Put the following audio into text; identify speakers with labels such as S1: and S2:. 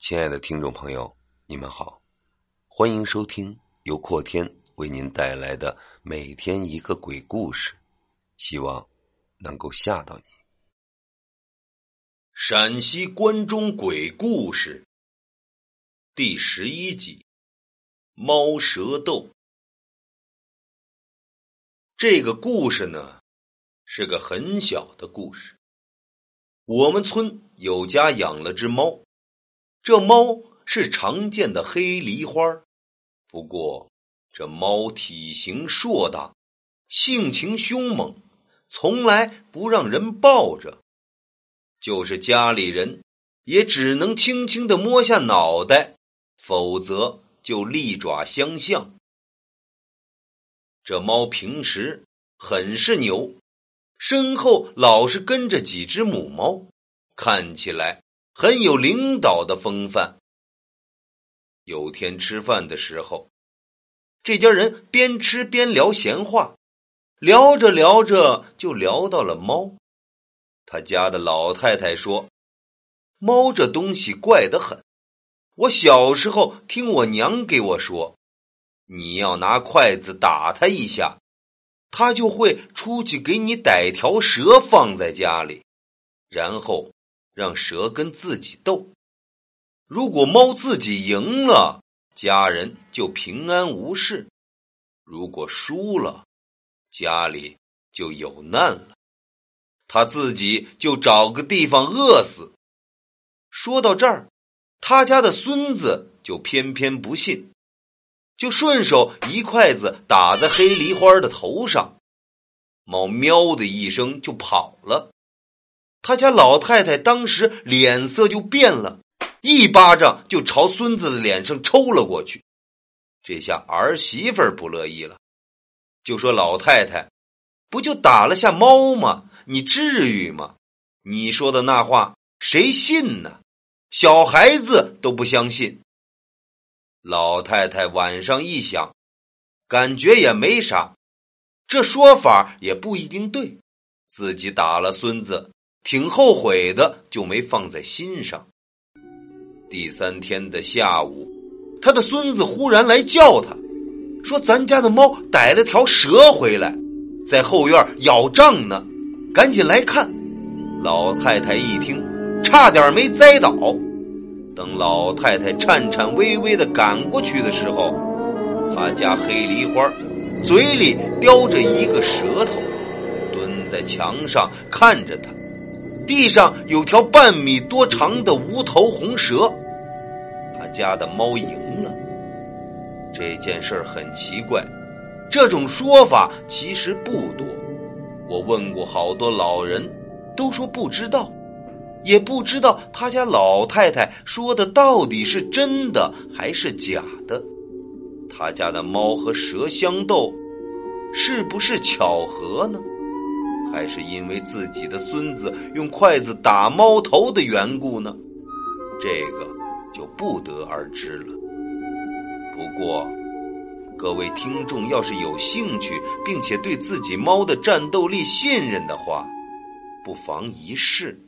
S1: 亲爱的听众朋友，你们好，欢迎收听由阔天为您带来的每天一个鬼故事，希望能够吓到你。
S2: 陕西关中鬼故事第十一集：猫蛇斗。这个故事呢，是个很小的故事。我们村有家养了只猫，这猫是常见的黑狸花不过这猫体型硕大，性情凶猛，从来不让人抱着，就是家里人也只能轻轻的摸下脑袋，否则就利爪相向。这猫平时很是牛，身后老是跟着几只母猫，看起来很有领导的风范。有天吃饭的时候，这家人边吃边聊闲话，聊着聊着就聊到了猫。他家的老太太说：“猫这东西怪得很，我小时候听我娘给我说。”你要拿筷子打它一下，它就会出去给你逮条蛇放在家里，然后让蛇跟自己斗。如果猫自己赢了，家人就平安无事；如果输了，家里就有难了，他自己就找个地方饿死。说到这儿，他家的孙子就偏偏不信。就顺手一筷子打在黑梨花的头上，猫喵的一声就跑了。他家老太太当时脸色就变了，一巴掌就朝孙子的脸上抽了过去。这下儿媳妇不乐意了，就说：“老太太，不就打了下猫吗？你至于吗？你说的那话谁信呢？小孩子都不相信。”老太太晚上一想，感觉也没啥，这说法也不一定对。自己打了孙子，挺后悔的，就没放在心上。第三天的下午，他的孙子忽然来叫他，说：“咱家的猫逮了条蛇回来，在后院咬仗呢，赶紧来看。”老太太一听，差点没栽倒。等老太太颤颤巍巍的赶过去的时候，他家黑梨花嘴里叼着一个舌头，蹲在墙上看着他。地上有条半米多长的无头红蛇，他家的猫赢了。这件事很奇怪，这种说法其实不多。我问过好多老人，都说不知道。也不知道他家老太太说的到底是真的还是假的。他家的猫和蛇相斗，是不是巧合呢？还是因为自己的孙子用筷子打猫头的缘故呢？这个就不得而知了。不过，各位听众要是有兴趣，并且对自己猫的战斗力信任的话，不妨一试。